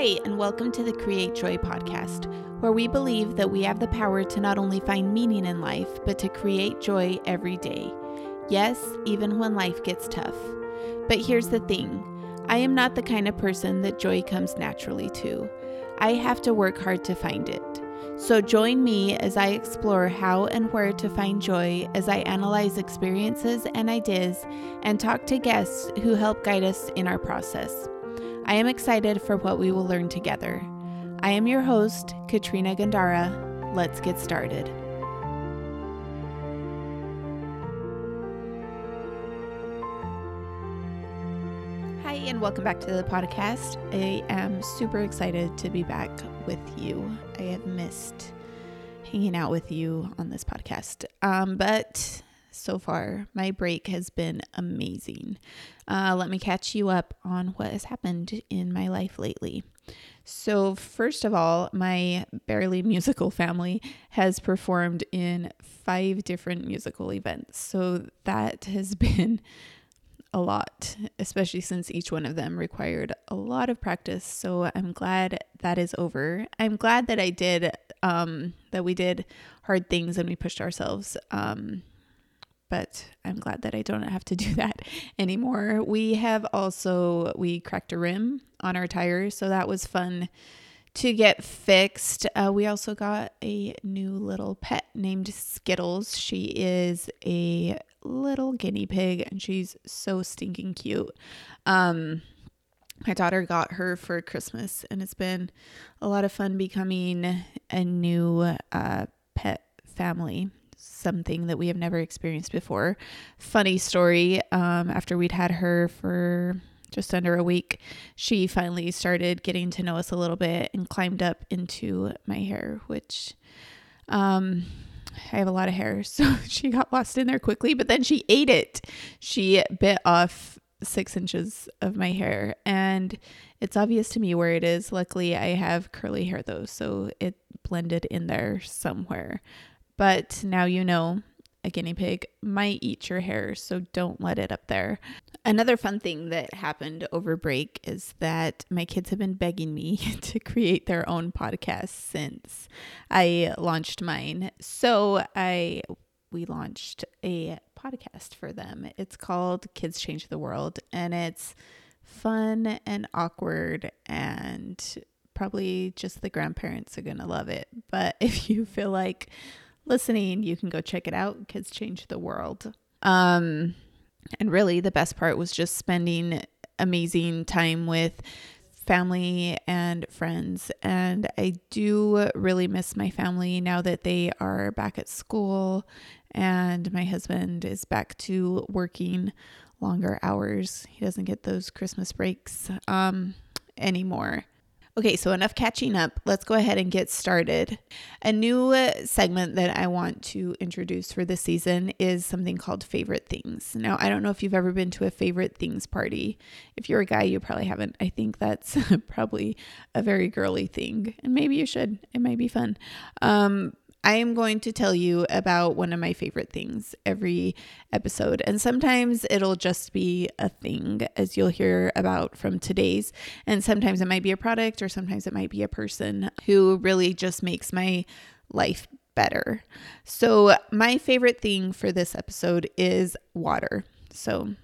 Hi, and welcome to the Create Joy podcast, where we believe that we have the power to not only find meaning in life, but to create joy every day. Yes, even when life gets tough. But here's the thing I am not the kind of person that joy comes naturally to. I have to work hard to find it. So join me as I explore how and where to find joy as I analyze experiences and ideas and talk to guests who help guide us in our process. I am excited for what we will learn together. I am your host, Katrina Gandara. Let's get started. Hi, and welcome back to the podcast. I am super excited to be back with you. I have missed hanging out with you on this podcast. Um, but so far, my break has been amazing. Uh, let me catch you up on what has happened in my life lately. So, first of all, my barely musical family has performed in five different musical events. So, that has been a lot, especially since each one of them required a lot of practice. So I'm glad that is over. I'm glad that I did, um, that we did hard things and we pushed ourselves. Um, but I'm glad that I don't have to do that anymore. We have also we cracked a rim on our tires, so that was fun to get fixed. Uh, we also got a new little pet named Skittles. She is a little guinea pig and she's so stinking cute. Um, my daughter got her for Christmas, and it's been a lot of fun becoming a new uh, pet family something that we have never experienced before. Funny story um, after we'd had her for just under a week, she finally started getting to know us a little bit and climbed up into my hair, which um, I have a lot of hair. So she got lost in there quickly, but then she ate it. She bit off six inches of my hair and it's obvious to me where it is. Luckily, I have curly hair though, so it blended in there somewhere. But now you know a guinea pig might eat your hair, so don't let it up there. Another fun thing that happened over break is that my kids have been begging me to create their own podcast since I launched mine. So I we launched a podcast for them. It's called Kids Change the World and it's fun and awkward and probably just the grandparents are going to love it. But if you feel like listening, you can go check it out. Kids Change the World. Um, and really, the best part was just spending amazing time with family and friends. And I do really miss my family now that they are back at school and my husband is back to working longer hours. He doesn't get those Christmas breaks um, anymore. Okay, so enough catching up. Let's go ahead and get started. A new segment that I want to introduce for this season is something called Favorite Things. Now, I don't know if you've ever been to a Favorite Things party. If you're a guy, you probably haven't. I think that's probably a very girly thing, and maybe you should. It might be fun. Um, I am going to tell you about one of my favorite things every episode. And sometimes it'll just be a thing, as you'll hear about from today's. And sometimes it might be a product, or sometimes it might be a person who really just makes my life better. So, my favorite thing for this episode is water. So,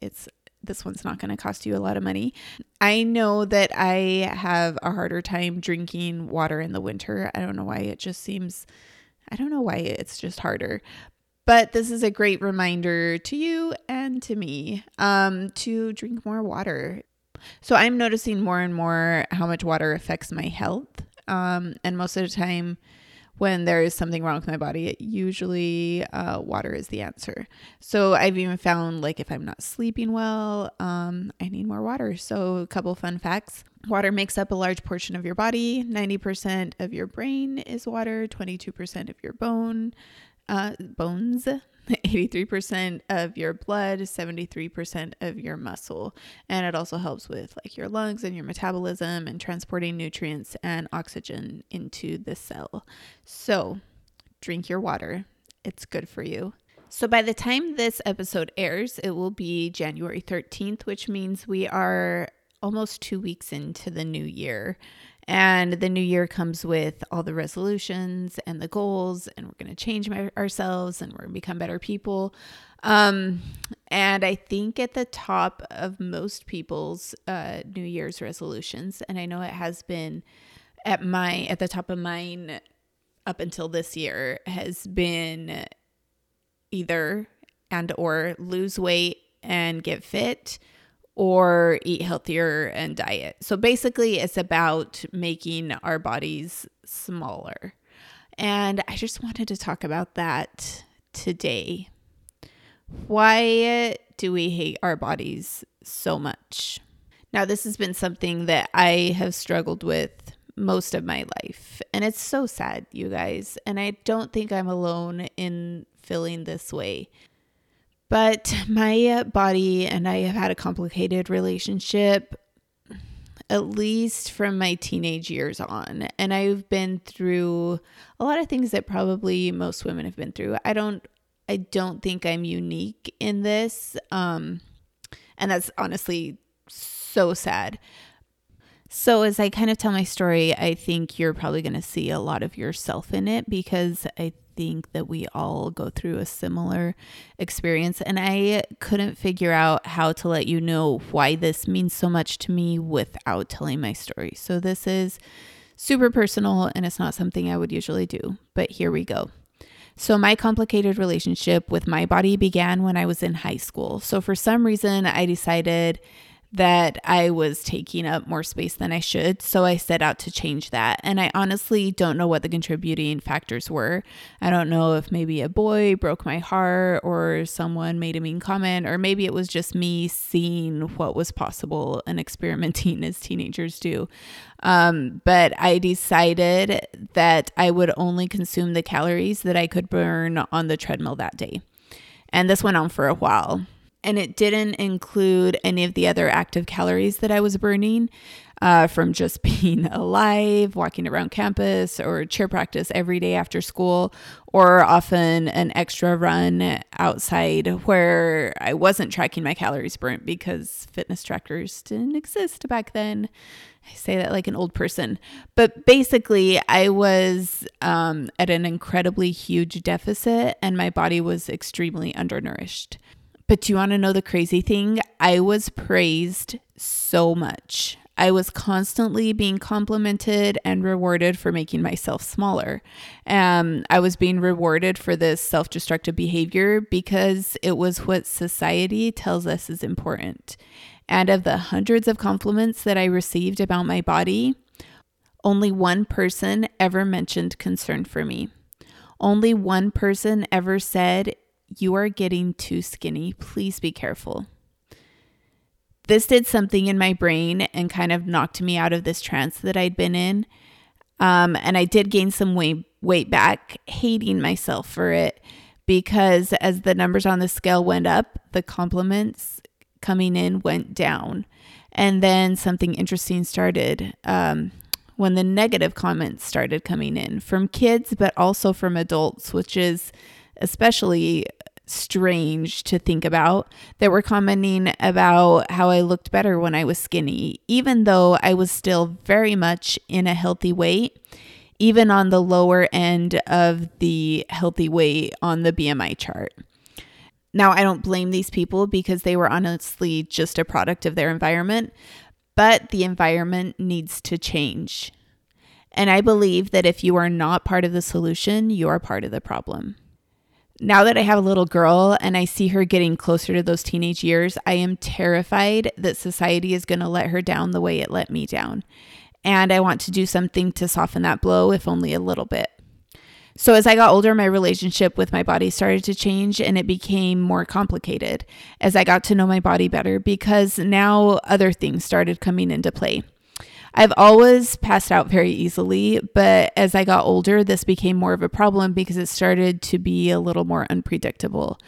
it's this one's not going to cost you a lot of money. I know that I have a harder time drinking water in the winter. I don't know why it just seems I don't know why it's just harder. But this is a great reminder to you and to me um, to drink more water. So I'm noticing more and more how much water affects my health. Um, and most of the time, when there is something wrong with my body, it usually uh, water is the answer. So I've even found like if I'm not sleeping well, um, I need more water. So a couple fun facts: water makes up a large portion of your body. Ninety percent of your brain is water. Twenty-two percent of your bone uh, bones 83% of your blood, 73% of your muscle. And it also helps with like your lungs and your metabolism and transporting nutrients and oxygen into the cell. So, drink your water. It's good for you. So, by the time this episode airs, it will be January 13th, which means we are almost two weeks into the new year. And the new year comes with all the resolutions and the goals, and we're going to change my, ourselves and we're going to become better people. Um, and I think at the top of most people's uh, New Year's resolutions, and I know it has been at my at the top of mine up until this year has been either and or lose weight and get fit or eat healthier and diet. So basically, it's about making our bodies smaller. And I just wanted to talk about that today. Why do we hate our bodies so much? Now, this has been something that I have struggled with most of my life. And it's so sad, you guys. And I don't think I'm alone in feeling this way. But my body and I have had a complicated relationship at least from my teenage years on. And I've been through a lot of things that probably most women have been through. I don't I don't think I'm unique in this. Um and that's honestly so sad. So, as I kind of tell my story, I think you're probably going to see a lot of yourself in it because I think that we all go through a similar experience. And I couldn't figure out how to let you know why this means so much to me without telling my story. So, this is super personal and it's not something I would usually do, but here we go. So, my complicated relationship with my body began when I was in high school. So, for some reason, I decided that I was taking up more space than I should. So I set out to change that. And I honestly don't know what the contributing factors were. I don't know if maybe a boy broke my heart or someone made a mean comment, or maybe it was just me seeing what was possible and experimenting as teenagers do. Um, but I decided that I would only consume the calories that I could burn on the treadmill that day. And this went on for a while and it didn't include any of the other active calories that I was burning uh, from just being alive, walking around campus, or cheer practice every day after school, or often an extra run outside where I wasn't tracking my calories burnt because fitness trackers didn't exist back then. I say that like an old person. But basically, I was um, at an incredibly huge deficit and my body was extremely undernourished. But do you want to know the crazy thing? I was praised so much. I was constantly being complimented and rewarded for making myself smaller. Um, I was being rewarded for this self destructive behavior because it was what society tells us is important. And of the hundreds of compliments that I received about my body, only one person ever mentioned concern for me. Only one person ever said you are getting too skinny. Please be careful. This did something in my brain and kind of knocked me out of this trance that I'd been in. Um, and I did gain some weight, weight back, hating myself for it because as the numbers on the scale went up, the compliments coming in went down. And then something interesting started um, when the negative comments started coming in from kids, but also from adults, which is especially strange to think about that were commenting about how I looked better when I was skinny, even though I was still very much in a healthy weight, even on the lower end of the healthy weight on the BMI chart. Now, I don't blame these people because they were honestly just a product of their environment, but the environment needs to change. And I believe that if you are not part of the solution, you are part of the problem. Now that I have a little girl and I see her getting closer to those teenage years, I am terrified that society is going to let her down the way it let me down. And I want to do something to soften that blow, if only a little bit. So, as I got older, my relationship with my body started to change and it became more complicated as I got to know my body better because now other things started coming into play. I've always passed out very easily, but as I got older, this became more of a problem because it started to be a little more unpredictable.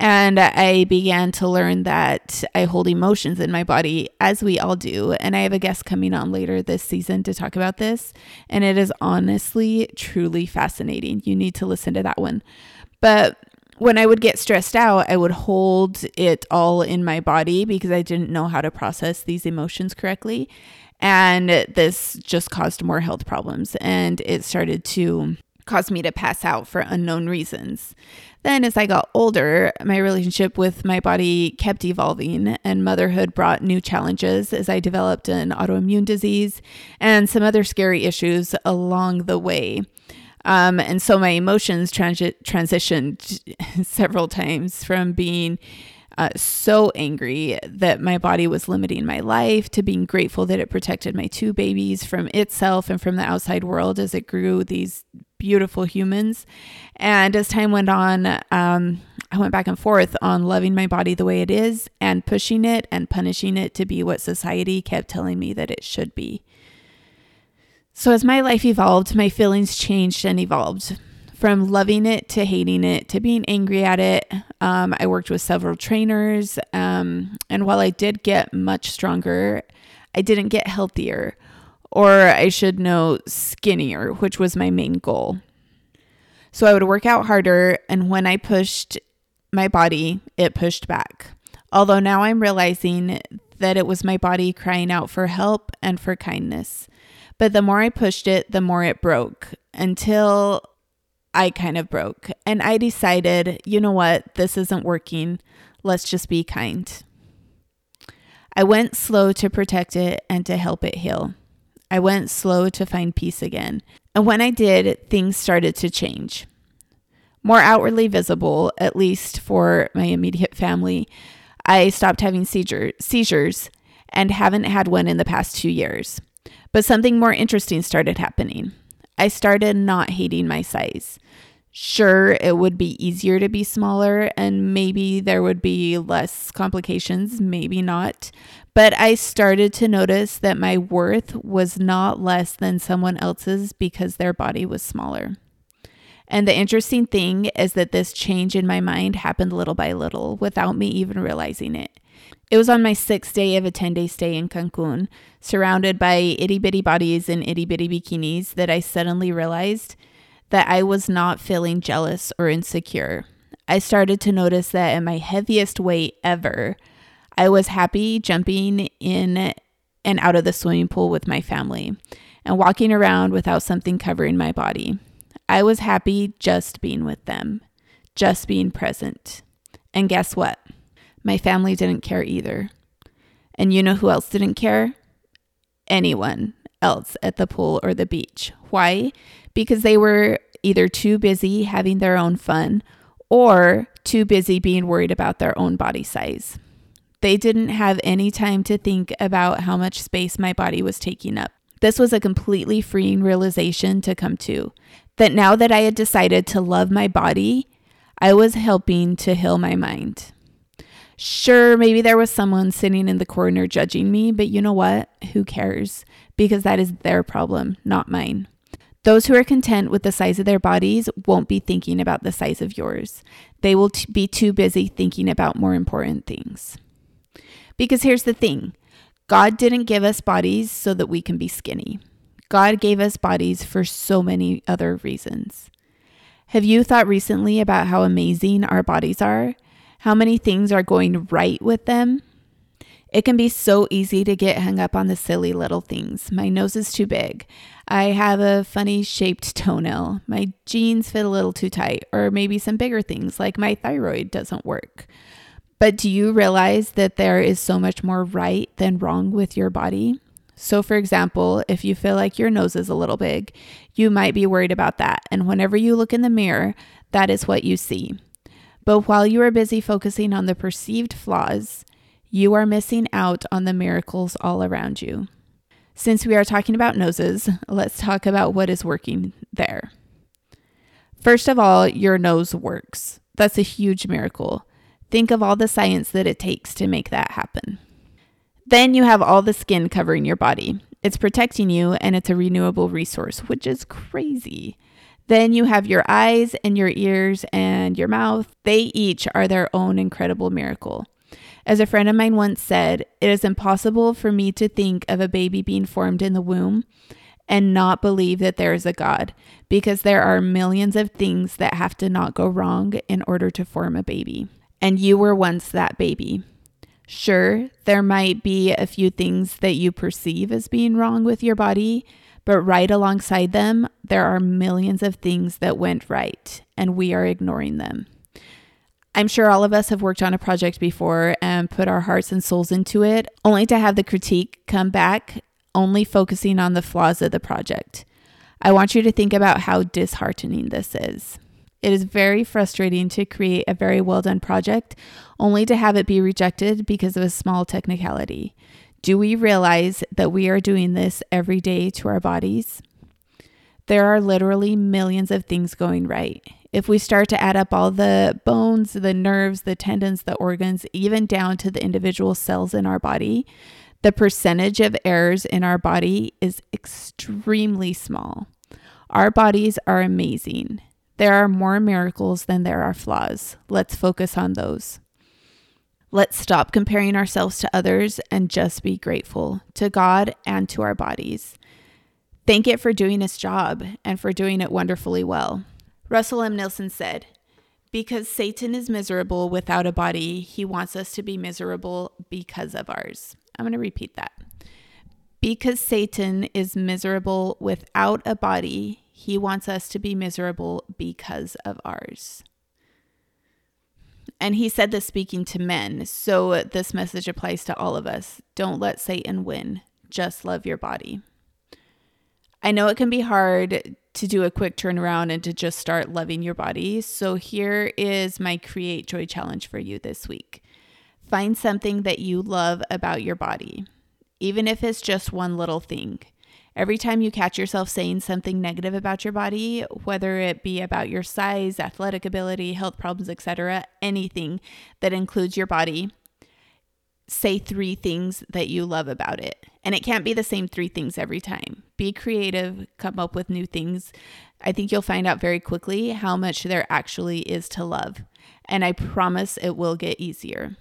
And I began to learn that I hold emotions in my body, as we all do. And I have a guest coming on later this season to talk about this. And it is honestly, truly fascinating. You need to listen to that one. But when I would get stressed out, I would hold it all in my body because I didn't know how to process these emotions correctly. And this just caused more health problems. And it started to cause me to pass out for unknown reasons. Then, as I got older, my relationship with my body kept evolving, and motherhood brought new challenges as I developed an autoimmune disease and some other scary issues along the way. Um, and so my emotions transi- transitioned several times from being uh, so angry that my body was limiting my life to being grateful that it protected my two babies from itself and from the outside world as it grew these beautiful humans. And as time went on, um, I went back and forth on loving my body the way it is and pushing it and punishing it to be what society kept telling me that it should be. So, as my life evolved, my feelings changed and evolved from loving it to hating it to being angry at it. Um, I worked with several trainers. Um, and while I did get much stronger, I didn't get healthier, or I should know, skinnier, which was my main goal. So I would work out harder. And when I pushed my body, it pushed back. Although now I'm realizing that it was my body crying out for help and for kindness. But the more I pushed it, the more it broke until I kind of broke. And I decided, you know what, this isn't working. Let's just be kind. I went slow to protect it and to help it heal. I went slow to find peace again. And when I did, things started to change. More outwardly visible, at least for my immediate family, I stopped having seizure, seizures and haven't had one in the past two years. But something more interesting started happening. I started not hating my size. Sure, it would be easier to be smaller and maybe there would be less complications, maybe not. But I started to notice that my worth was not less than someone else's because their body was smaller. And the interesting thing is that this change in my mind happened little by little without me even realizing it. It was on my sixth day of a 10 day stay in Cancun, surrounded by itty bitty bodies in itty bitty bikinis, that I suddenly realized that I was not feeling jealous or insecure. I started to notice that at my heaviest weight ever, I was happy jumping in and out of the swimming pool with my family and walking around without something covering my body. I was happy just being with them, just being present. And guess what? My family didn't care either. And you know who else didn't care? Anyone else at the pool or the beach. Why? Because they were either too busy having their own fun or too busy being worried about their own body size. They didn't have any time to think about how much space my body was taking up. This was a completely freeing realization to come to that now that I had decided to love my body, I was helping to heal my mind. Sure, maybe there was someone sitting in the corner judging me, but you know what? Who cares? Because that is their problem, not mine. Those who are content with the size of their bodies won't be thinking about the size of yours. They will t- be too busy thinking about more important things. Because here's the thing God didn't give us bodies so that we can be skinny. God gave us bodies for so many other reasons. Have you thought recently about how amazing our bodies are? how many things are going right with them. It can be so easy to get hung up on the silly little things. My nose is too big. I have a funny shaped toenail. My jeans fit a little too tight. Or maybe some bigger things like my thyroid doesn't work. But do you realize that there is so much more right than wrong with your body? So, for example, if you feel like your nose is a little big, you might be worried about that. And whenever you look in the mirror, that is what you see. But while you are busy focusing on the perceived flaws, you are missing out on the miracles all around you. Since we are talking about noses, let's talk about what is working there. First of all, your nose works. That's a huge miracle. Think of all the science that it takes to make that happen. Then you have all the skin covering your body. It's protecting you and it's a renewable resource, which is crazy. Then you have your eyes and your ears and your mouth. They each are their own incredible miracle. As a friend of mine once said, it is impossible for me to think of a baby being formed in the womb and not believe that there is a God because there are millions of things that have to not go wrong in order to form a baby. And you were once that baby. Sure, there might be a few things that you perceive as being wrong with your body, but right alongside them, there are millions of things that went right, and we are ignoring them. I'm sure all of us have worked on a project before and put our hearts and souls into it, only to have the critique come back, only focusing on the flaws of the project. I want you to think about how disheartening this is. It is very frustrating to create a very well done project only to have it be rejected because of a small technicality. Do we realize that we are doing this every day to our bodies? There are literally millions of things going right. If we start to add up all the bones, the nerves, the tendons, the organs, even down to the individual cells in our body, the percentage of errors in our body is extremely small. Our bodies are amazing. There are more miracles than there are flaws. Let's focus on those. Let's stop comparing ourselves to others and just be grateful to God and to our bodies. Thank it for doing its job and for doing it wonderfully well. Russell M. Nelson said, Because Satan is miserable without a body, he wants us to be miserable because of ours. I'm going to repeat that. Because Satan is miserable without a body, he wants us to be miserable because of ours. And he said this speaking to men. So this message applies to all of us. Don't let Satan win. Just love your body. I know it can be hard to do a quick turnaround and to just start loving your body. So here is my Create Joy Challenge for you this week. Find something that you love about your body, even if it's just one little thing. Every time you catch yourself saying something negative about your body, whether it be about your size, athletic ability, health problems, etc., anything that includes your body, say three things that you love about it. And it can't be the same three things every time. Be creative, come up with new things. I think you'll find out very quickly how much there actually is to love. And I promise it will get easier.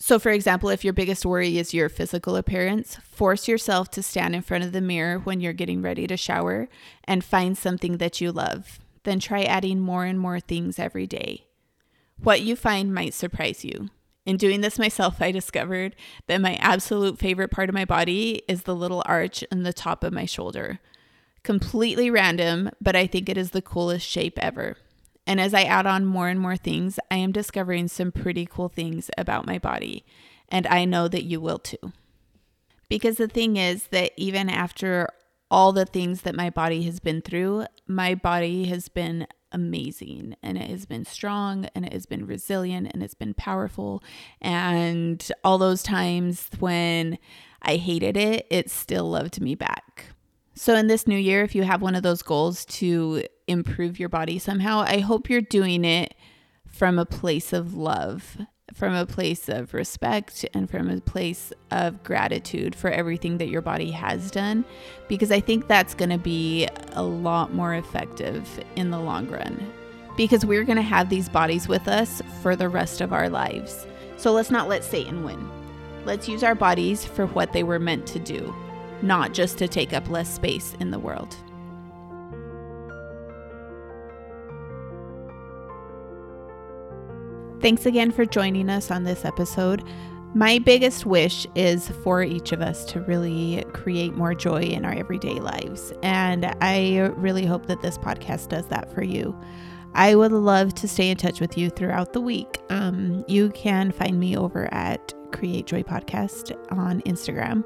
So, for example, if your biggest worry is your physical appearance, force yourself to stand in front of the mirror when you're getting ready to shower and find something that you love. Then try adding more and more things every day. What you find might surprise you. In doing this myself, I discovered that my absolute favorite part of my body is the little arch in the top of my shoulder. Completely random, but I think it is the coolest shape ever. And as I add on more and more things, I am discovering some pretty cool things about my body. And I know that you will too. Because the thing is that even after all the things that my body has been through, my body has been amazing and it has been strong and it has been resilient and it's been powerful. And all those times when I hated it, it still loved me back. So, in this new year, if you have one of those goals to improve your body somehow, I hope you're doing it from a place of love, from a place of respect, and from a place of gratitude for everything that your body has done, because I think that's going to be a lot more effective in the long run. Because we're going to have these bodies with us for the rest of our lives. So, let's not let Satan win. Let's use our bodies for what they were meant to do not just to take up less space in the world. Thanks again for joining us on this episode. My biggest wish is for each of us to really create more joy in our everyday lives. And I really hope that this podcast does that for you. I would love to stay in touch with you throughout the week. Um, you can find me over at Create Joy Podcast on Instagram.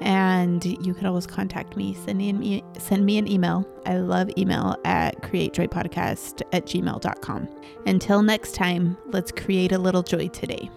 And you can always contact me. Send me send me an email. I love email at createjoypodcast at gmail.com. Until next time, let's create a little joy today.